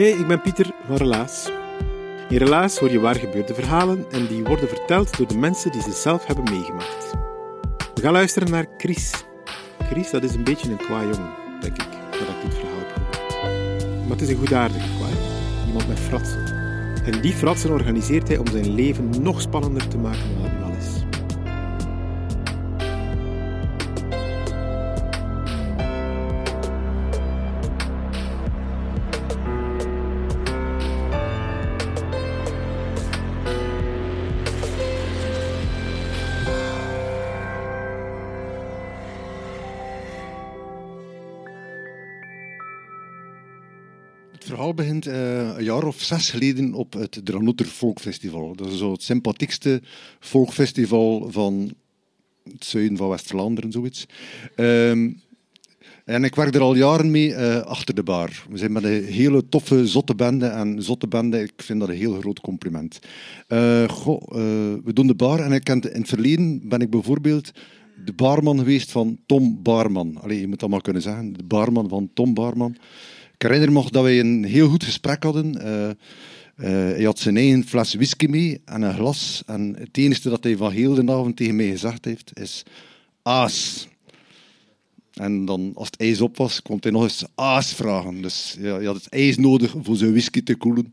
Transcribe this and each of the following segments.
Hey, ik ben Pieter van Relaas. In Relaas hoor je waar gebeurde verhalen en die worden verteld door de mensen die ze zelf hebben meegemaakt. We gaan luisteren naar Chris. Chris, dat is een beetje een kwaai jongen, denk ik, nadat ik dit verhaal heb. Maar het is een goedaardige kwaai, iemand met fratsen. En die fratsen organiseert hij om zijn leven nog spannender te maken dan het nu uh, een jaar of zes geleden op het Dranotter Folkfestival. Dat is zo het sympathiekste folkfestival van het zuiden van West-Vlaanderen, zoiets. Um, en ik werk er al jaren mee uh, achter de bar. We zijn met een hele toffe, zotte bende. En zotte bende, ik vind dat een heel groot compliment. Uh, goh, we doen de bar en ik in het verleden ben ik bijvoorbeeld de barman geweest van Tom Barman. Allee, je moet dat maar kunnen zeggen. De barman van Tom Barman. Ik herinner me dat wij een heel goed gesprek hadden. Uh, uh, hij had zijn eigen fles whisky mee en een glas. En het enige dat hij van heel de avond tegen mij gezegd heeft, is aas. En dan, als het ijs op was, kon hij nog eens aas vragen. Dus ja, hij had het ijs nodig voor zijn whisky te koelen.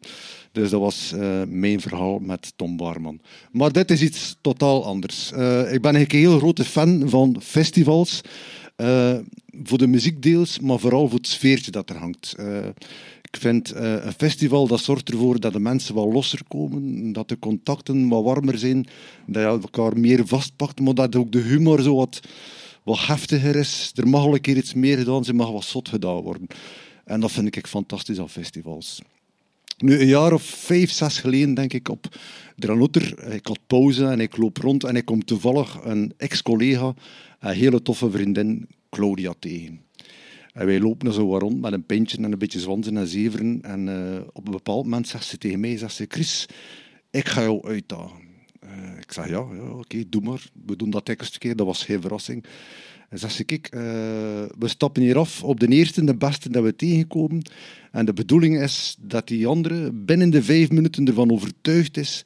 Dus dat was uh, mijn verhaal met Tom Barman. Maar dit is iets totaal anders. ik ben een heel grote fan van festivals. Uh, voor de muziekdeels, maar vooral voor het sfeertje dat er hangt. Uh, ik vind uh, een festival dat zorgt ervoor dat de mensen wat losser komen, dat de contacten wat warmer zijn, dat je elkaar meer vastpakt, maar dat ook de humor zo wat, wat heftiger is. Er mag al een keer iets meer gedaan zijn, mag wat zot gedaan worden. En dat vind ik fantastisch aan festivals. Nu, een jaar of vijf, zes geleden, denk ik, op Dranotter. Ik had pauze en ik loop rond en ik kom toevallig een ex-collega, een hele toffe vriendin, Claudia, tegen. En wij lopen zo rond met een pintje en een beetje zwansen en zeveren. En uh, op een bepaald moment zegt ze tegen mij, zegt ze, Chris, ik ga jou uitdagen. Uh, ik zeg, ja, ja oké, doe maar. We doen dat tekst keer, dat was geen verrassing. En zegt ze, kijk, uh, we stappen hier af op de eerste de beste dat we tegenkomen. En de bedoeling is dat die andere binnen de vijf minuten ervan overtuigd is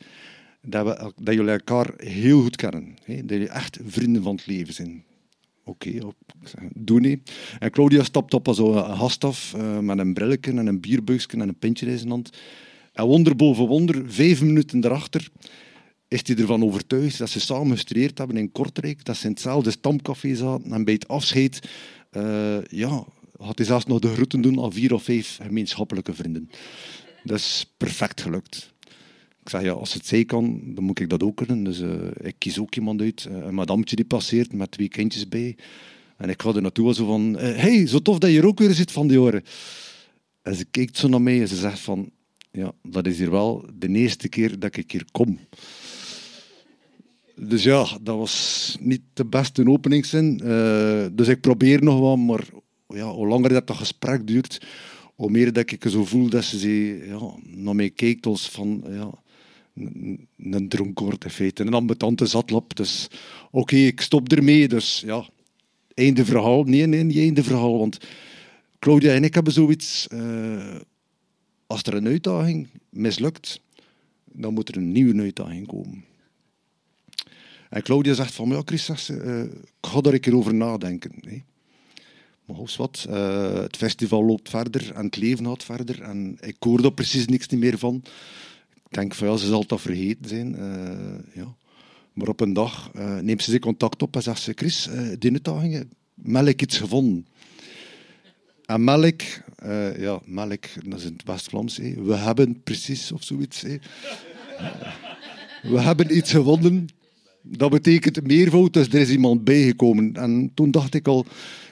dat, we, dat jullie elkaar heel goed kennen. Hè? Dat jullie echt vrienden van het leven zijn. Oké, okay, doe niet. En Claudia stapt op als een gast af uh, met een brilletje en een bierbuisje en een pintje in zijn hand. En wonder boven wonder, vijf minuten erachter, is hij ervan overtuigd dat ze samen gestudeerd hebben in Kortrijk, dat ze in hetzelfde stamcafé zaten en bij het afscheid uh, ja, had hij zelfs nog de groeten doen aan vier of vijf gemeenschappelijke vrienden. Dat is perfect gelukt. Ik zeg, ja, als het zij kan, dan moet ik dat ook kunnen. Dus uh, ik kies ook iemand uit. Uh, een madamtje die passeert met twee kindjes bij. En ik ga er naartoe zo van, uh, hey, zo tof dat je er ook weer zit van die oren. En ze kijkt zo naar mij en ze zegt van, ja, dat is hier wel de eerste keer dat ik hier kom. Dus ja, dat was niet de beste openingszin. dus ik probeer nog wel, maar ja, hoe langer dat, dat gesprek duurt, hoe meer dat ik zo voel dat ze ja, naar mij kijkt als van... Ja, een dronkoord in feite, een ambetante zatlap. Dus oké, ik stop ermee. Dus ja, einde verhaal. Nee, nee, niet einde verhaal. Want Claudia en ik hebben zoiets. Uh, als er een uitdaging mislukt, dan moet er een nieuwe uitdaging komen. En Claudia zegt van, ja Chris, zegt ze, uh, ik ga daar een keer over nadenken. Maar wat, uh, het festival loopt verder en het leven gaat verder. En ik hoor er precies niks meer van. Ik denk van ja, ze zal dat vergeten zijn. Uh, ja. Maar op een dag neemt ze contact op en zegt ze, Chris, die uitdagingen, melk iets gevonden. En melk, ja, melk, dat is in het West-Vlaams. We hebben precies of zoiets. We hebben iets gevonden. Dat betekent meervoud, dus er is iemand bijgekomen. En toen dacht ik al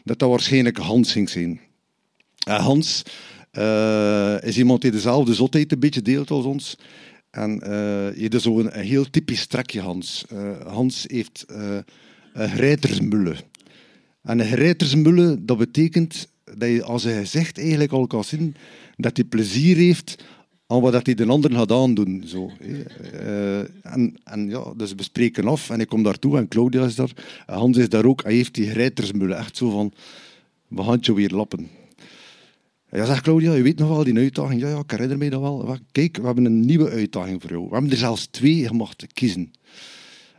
dat dat waarschijnlijk Hans ging zijn. Hans uh, is iemand die dezelfde zotheid een beetje deelt als ons. En uh, je hebt zo'n heel typisch trekje, Hans. Uh, Hans heeft een grijtersmulle. En een grijtersmulle, dat betekent dat je als hij zegt eigenlijk al kan zien dat hij plezier heeft aan wat hij de anderen gaat aandoen. Zo, uh, en, en ja, dus we spreken af en ik kom daartoe en Claudia is daar. Hans is daar ook. Hij heeft die grijtersmulle echt zo van, we gaan je weer lappen. Ja, zegt Claudia, je weet nog wel die uitdaging. Ja, ja, ik herinner me dat wel. Kijk, we hebben een nieuwe uitdaging voor jou. We hebben er zelfs twee, mag kiezen.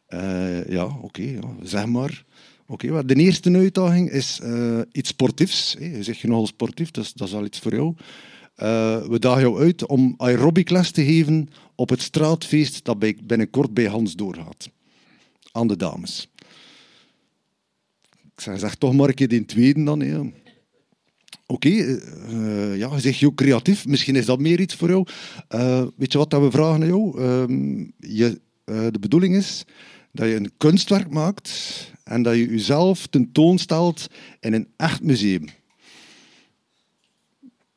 Uh, ja, oké, zeg maar. Oké, okay, de eerste uitdaging is uh, iets sportiefs. Je zegt je nogal sportief, dus dat is al iets voor jou. Uh, we dagen jou uit om aerobicles te geven op het straatfeest dat binnenkort bij Hans doorgaat. Aan de dames. Ik zeg, zeg toch maar een keer tweede dan. Oké, okay, uh, ja, zeg je ook creatief. Misschien is dat meer iets voor jou. Weet je wat dat we vragen aan jou? Uh, je, de bedoeling is dat je een kunstwerk maakt en dat je jezelf tentoonstelt in een echt museum.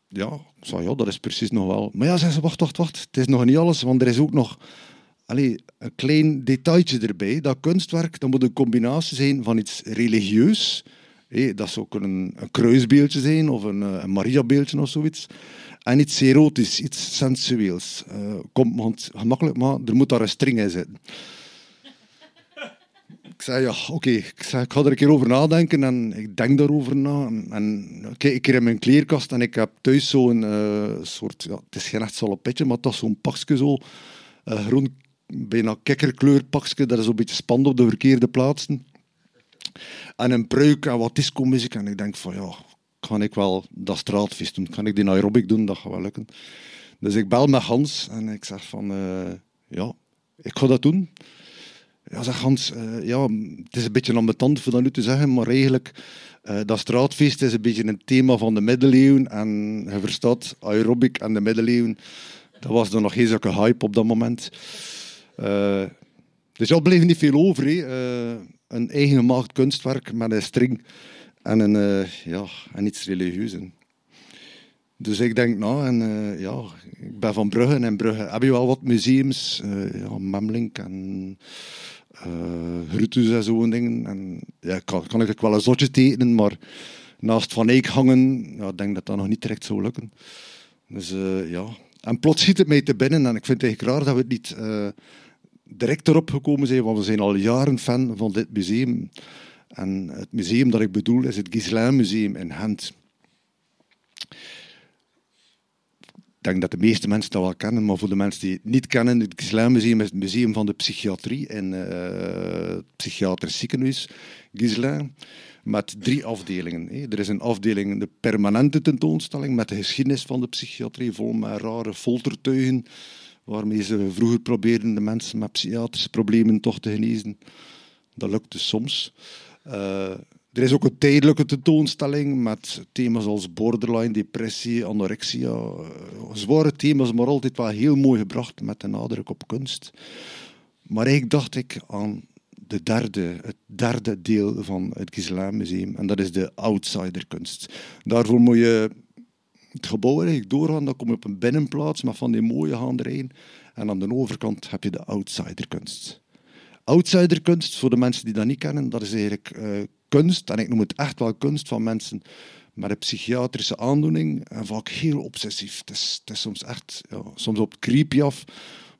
Ja, zei, ja, dat is precies nog wel. Maar ja, ze, wacht, wacht, wacht. Het is nog niet alles, want er is ook nog allez, een klein detailtje erbij. Dat kunstwerk dat moet een combinatie zijn van iets religieus. dat zou kunnen een kruisbeeldje zijn of een, eh, een Mariabeeldje of zoiets. En iets erotisch, iets sensueels. Uh, komt gemakkelijk, maar er moet daar een string in zitten. Ik zei, ja, oké, ik, ik, ga er een keer over nadenken en ik denk daarover na. En, kijk, ik in mijn kleerkast en ik heb thuis zo'n uh, soort, ja, het is geen echt salopetje, maar toch zo'n pakje zo, uh, groen, bijna kikkerkleur pakje, dat is een beetje spannend op de verkeerde plaatsen. En een pruik en wat disco-muziek. En ik denk van, ja, kan ik wel dat straatvis doen? Kan ik die aerobic doen? Dat gaat wel lukken. Dus ik bel met Hans en ik zeg van, uh, ja, ik ga dat doen. Ja, zeg Hans, uh, ja, het is een beetje ambetant voor dat nu te zeggen, maar eigenlijk, uh, dat straatfeest is een beetje een thema van de middeleeuwen. En je verstaat, aerobic en de middeleeuwen, dat was er nog geen zulke hype op dat moment. Uh, dus ja, bleef niet veel over. Een eigen gemaakt kunstwerk met een string en, een, ja, en iets religieus. Dus ik denk, nou, en ja, ik ben van Brugge en Brugge heb je wel wat museums, ja, Memlink en uh, en zo'n dingen. En ja, kan, kan ik wel een zotje tekenen, maar naast Van Eyck hangen, ja, ik denk dat dat nog niet direct zou lukken. Dus uh, ja. En plots schiet het mij te binnen en ik vind het eigenlijk raar dat we het niet uh, direct erop gekomen zijn, want we zijn al jaren fan van dit museum. En het museum dat ik bedoel is het Gislain Museum in Gent. Denk dat de meeste mensen dat wel kennen, maar voor de mensen die het niet kennen, het Gislain-museum is het museum van de psychiatrie in uh, het psychiatrisch ziekenhuis Gislain, met drie afdelingen. Er is een afdeling, de permanente tentoonstelling, met de geschiedenis van de psychiatrie, vol met rare foltertuigen, waarmee ze vroeger probeerden de mensen met psychiatrische problemen toch te genezen. Dat lukte soms. Uh, er is ook een tijdelijke tentoonstelling met thema's als borderline, depressie, anorexia. Eh, zware thema's, maar altijd wel heel mooi gebracht met de nadruk op kunst. Maar eigenlijk dacht ik aan de derde, het derde deel van het Gisela Museum. En dat is de outsiderkunst. Daarvoor moet je het gebouw eigenlijk doorgaan. Dan kom je op een binnenplaats met van die mooie gaanderijen. En aan de overkant heb je de outsiderkunst. Outsiderkunst, voor de mensen die dat niet kennen, dat is eigenlijk uh, kunst, en ik noem het echt wel kunst van mensen met een psychiatrische aandoening, en vaak heel obsessief. Het is, het soms echt, ja, soms op creepy af,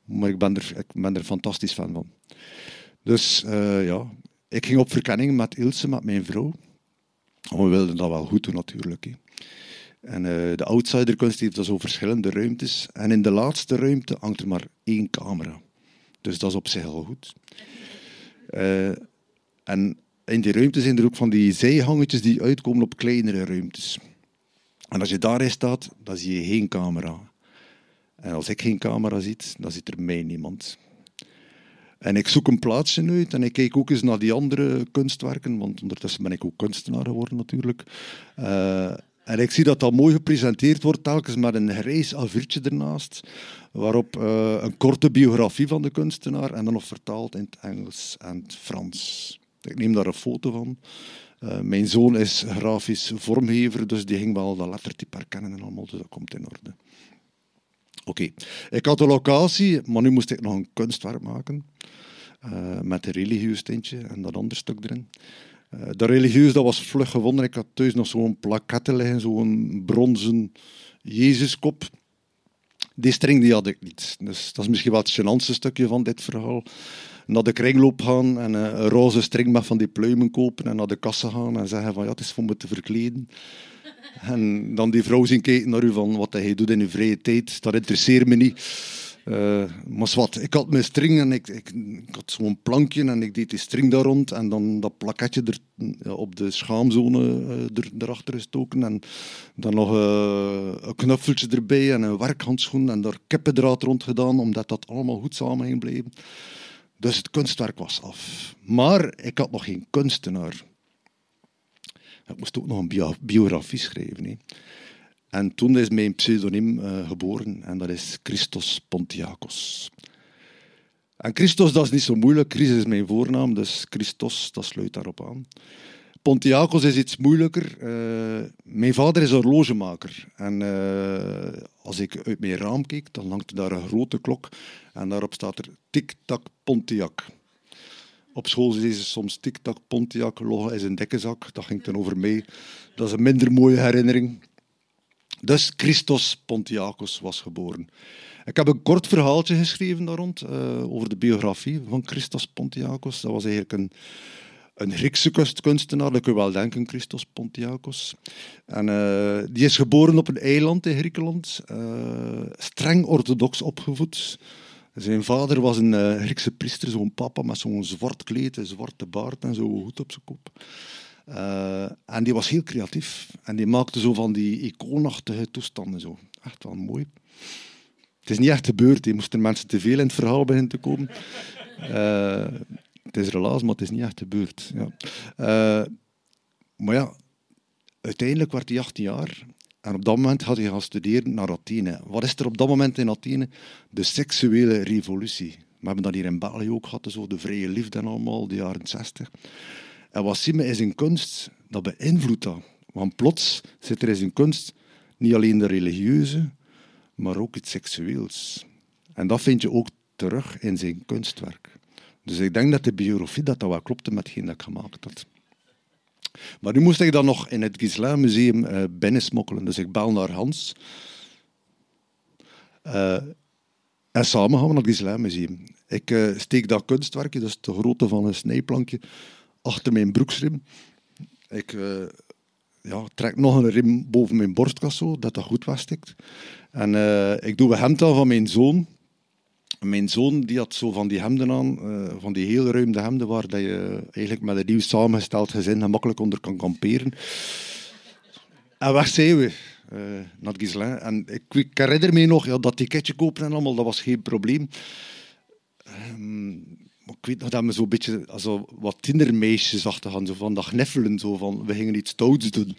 maar ik ben er, ik ben er fantastisch fan van. Dus uh, ja, ik ging op verkenning met Ilse, met mijn vrouw. We wilden dat wel goed doen natuurlijk. En uh, de outsiderkunst heeft zo verschillende ruimtes. En in de laatste ruimte hangt er maar één camera. Dus dat is op zich al goed. Uh, en in die ruimte zijn er ook van die zijhangetjes die uitkomen op kleinere ruimtes. En als je daarin staat, dan zie je geen camera. En als ik geen camera zie, dan zit er mij niemand. En ik zoek een plaatsje uit en ik kijk ook eens naar die andere kunstwerken, want ondertussen ben ik ook kunstenaar geworden natuurlijk. Uh, en ik zie dat dat mooi gepresenteerd wordt, telkens met een grijs aviertje ernaast, waarop uh, een korte biografie van de kunstenaar en dan nog vertaald in het Engels en het Frans. Ik neem daar een foto van. Uh, mijn zoon is grafisch vormgever, dus die ging wel dat lettertype herkennen en allemaal, dus dat komt in orde. Oké, ik had de locatie, maar nu moest ik nog een kunstwerk maken. Uh, met een religieus tintje en dat andere stuk erin. Uh, dat religieus dat was vlug gevonden. Ik had thuis nog zo'n plakette liggen, zo'n bronzen Jezuskop. Die string die had ik niet. Dus dat is misschien wat het gênantste stukje van dit verhaal. Naar de kringloop gaan en een roze string met van die pluimen kopen en naar de kassa gaan en zeggen van ja, het is voor me te verkleden. En dan die vrouw zien kijken naar u van wat hij doet in uw vrije tijd, dat interesseert me niet. Uh, maar wat, ik had mijn string en ik, ik, had zo'n plankje en ik deed die string daar rond en dan dat plaketje er, op de schaamzone uh, er, erachter gestoken en dan nog uh, een knuffeltje erbij en een werkhandschoen en daar kippendraad rond gedaan, omdat dat allemaal goed samen ging blijven. Dus het kunstwerk was af. Maar ik had nog geen kunstenaar. Ik moest ook nog een biografie schrijven. En toen is mijn pseudoniem uh, geboren en dat is Christos Pontiacos. En Christos, dat is niet zo moeilijk. Chris is mijn voornaam, dus Christos, dat sluit daarop aan. Pontiacos is iets moeilijker. Uh, mijn vader is horlogemaker. En uh, als ik uit mijn raam kijk, dan hangt daar een grote klok. En daarop staat er Tic-Tac Pontiac. Op school zei ze soms Tic-Tac Pontiac, loggen is een dekkenzak. Dat ging dan over mij. Dat is een minder mooie herinnering. Dus Christos Pontiacos was geboren. Ik heb een kort verhaaltje geschreven daar rond uh, over de biografie van Christos Pontiacos. Dat was eigenlijk een, een Griekse kunstenaar, dat kun je wel denken, Christos Pontiacos. En, uh, die is geboren op een eiland in Griekenland, uh, streng orthodox opgevoed. Zijn vader was een Griekse priester, zo'n papa met zo'n zwart kleed, een zwarte baard en zo'n hoed op zijn kop. Uh, en die was heel creatief. En die maakte zo van die icoonachtige toestanden. Zo. Echt wel mooi. Het is niet echt gebeurd. Die moesten mensen te veel in het verhaal beginnen te komen. Uh, het is relaas, maar het is niet echt gebeurd. Ja. Uh, maar ja, uiteindelijk werd hij 18 jaar. En op dat moment had hij gaan studeren naar Athene. Wat is er op dat moment in Athene? De seksuele revolutie. We hebben dat hier in België ook gehad, zo de vrije liefde en allemaal, de jaren 60. En wat zie je is een kunst, dat beïnvloedt dat. Want plots zit er in zijn kunst niet alleen de religieuze, maar ook het seksueels. En dat vind je ook terug in zijn kunstwerk. Dus ik denk dat de biografie dat, dat wel klopte met hetgeen dat ik gemaakt had. Maar nu moest ik dan nog in het Gisela Museum uh, binnensmokkelen. Dus ik bel naar Hans. Uh, en samen gaan we naar het Gisela Museum. Ik uh, steek dat kunstwerkje, dat is de grootte van een snijplankje, achter mijn broeksrim. Ik uh, ja, trek nog een rim boven mijn borstkas, zo, dat dat goed vaststikt. En uh, ik doe een hemd aan van mijn zoon. Mijn zoon die had zo van die hemden aan, uh, van die heel ruime hemden, waar dat je eigenlijk met een nieuw samengesteld gezin gemakkelijk onder kan kamperen. En weg zijn we. Uh, naar. En ik, ik, herinner me nog ja, dat ticketje kopen en allemaal, dat was geen probleem. Um, ik weet nog dat we zo'n beetje also, wat tindermeisjes gaan, zo van dat gneffelen, zo van we gingen iets stouts doen.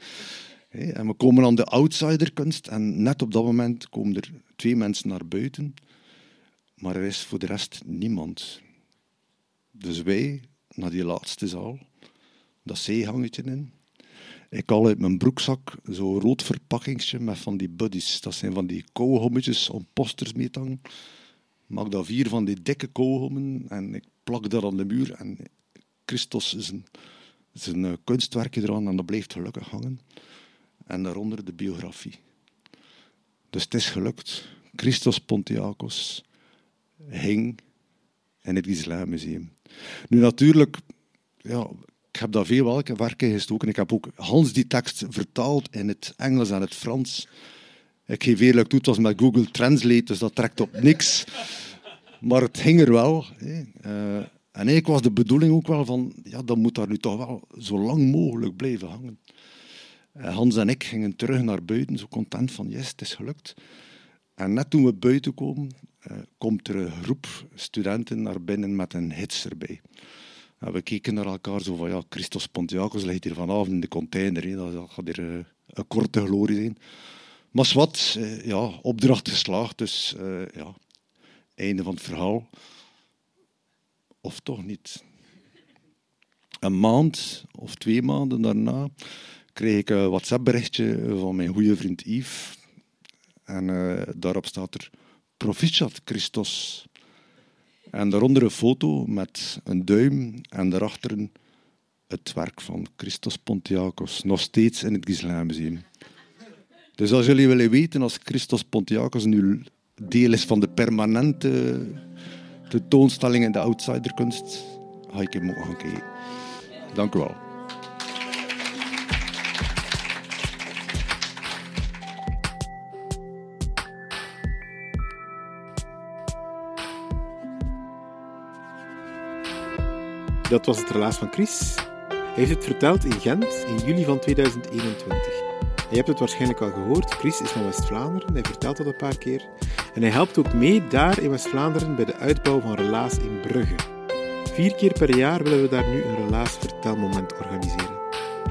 En we komen aan de outsiderkunst en net op dat moment komen er twee mensen naar buiten, maar er is voor de rest niemand. Dus wij naar die laatste zaal, dat zeehangetje in. Ik haal uit mijn broekzak zo'n rood verpakkingsje met van die buddies. Dat zijn van die kauwgommetjes om posters mee te hangen. Maak daar vier van die dikke kauwgommen en ik plak dat aan de muur en Christos is een, uh, kunstwerkje eraan en dat blijft gelukkig hangen. En daaronder de biografie. Dus het is gelukt. Christos Pontiacos hing in het Gisela Museum. Nu natuurlijk, ja, ik heb daar veel werken gestoken. Ik heb ook Hans die tekst vertaald in het Engels en het Frans. Ik geef eerlijk toe, het was met Google Translate, dus dat trekt op niks. Maar het hing er wel. Hè. Uh, en eigenlijk was de bedoeling ook wel van, ja, dat moet daar nu toch wel zo lang mogelijk blijven hangen. Uh, Hans en ik gingen terug naar buiten, zo content van, yes, het is gelukt. En net toen we buiten komen, uh, komt er een groep studenten naar binnen met een hits erbij. En we keken naar elkaar zo van, ja, Christos Pontiacos ligt hier vanavond in de container. He. Dat gaat hier een korte glorie zijn. Maar wat, ja, opdracht geslaagd, dus ja, einde van het verhaal. Of toch niet. Een maand of twee maanden daarna kreeg ik een WhatsApp-berichtje van mijn goede vriend Yves. En uh, daarop staat er Proficiat Christos. En daaronder een foto met een duim en daarachter het werk van Christos Pontiacos, nog steeds in het Gisela Museum. Dus als jullie willen weten, als Christos Pontiacos nu deel is van de permanente tentoonstelling in de outsiderkunst, ga ik hem mogen kijken. Dank u wel. Dat was het relaas van Chris. Hij heeft het verteld in Gent in juli van 2021. Je hebt het waarschijnlijk al gehoord, Chris is van West-Vlaanderen, hij vertelt dat een paar keer. En hij helpt ook mee daar in West-Vlaanderen bij de uitbouw van Relaas in Brugge. Vier keer per jaar willen we daar nu een Relaas vertelmoment organiseren.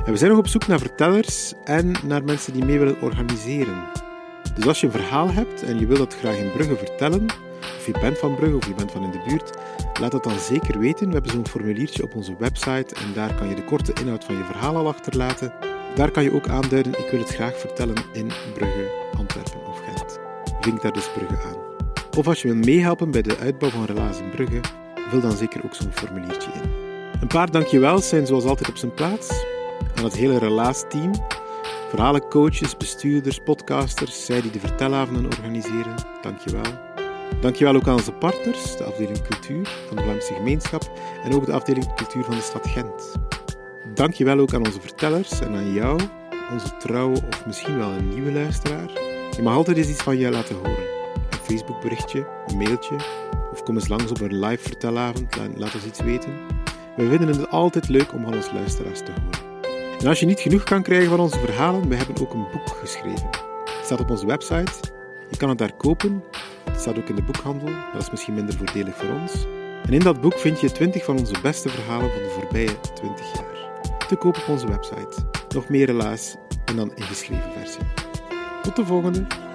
En we zijn nog op zoek naar vertellers en naar mensen die mee willen organiseren. Dus als je een verhaal hebt en je wilt dat graag in Brugge vertellen, of je bent van Brugge of je bent van in de buurt, laat dat dan zeker weten. We hebben zo'n formuliertje op onze website en daar kan je de korte inhoud van je verhaal al achterlaten. Daar kan je ook aanduiden, ik wil het graag vertellen in Brugge, Antwerpen of Gent. Vink daar dus Brugge aan. Of als je wil meehelpen bij de uitbouw van Relaas in Brugge, vul dan zeker ook zo'n formuliertje in. Een paar dankjewels zijn zoals altijd op zijn plaats aan het hele Relaas-team. Verhalencoaches, bestuurders, podcasters, zij die de vertelavonden organiseren. Dankjewel. Dankjewel ook aan onze partners, de afdeling cultuur van de Vlaamse gemeenschap en ook de afdeling cultuur van de stad Gent. Dankjewel ook aan onze vertellers en aan jou, onze trouwe of misschien wel een nieuwe luisteraar. Je mag altijd eens iets van je laten horen. Een Facebookberichtje, een mailtje of kom eens langs op een live vertelavond, laat ons iets weten. We vinden het altijd leuk om van onze luisteraars te horen. En als je niet genoeg kan krijgen van onze verhalen, we hebben ook een boek geschreven. Het staat op onze website. Je kan het daar kopen het staat ook in de boekhandel, dat is misschien minder voordelig voor ons. En in dat boek vind je 20 van onze beste verhalen van de voorbije 20 jaar. Te koop op onze website. Nog meer helaas en dan in geschreven versie. Tot de volgende!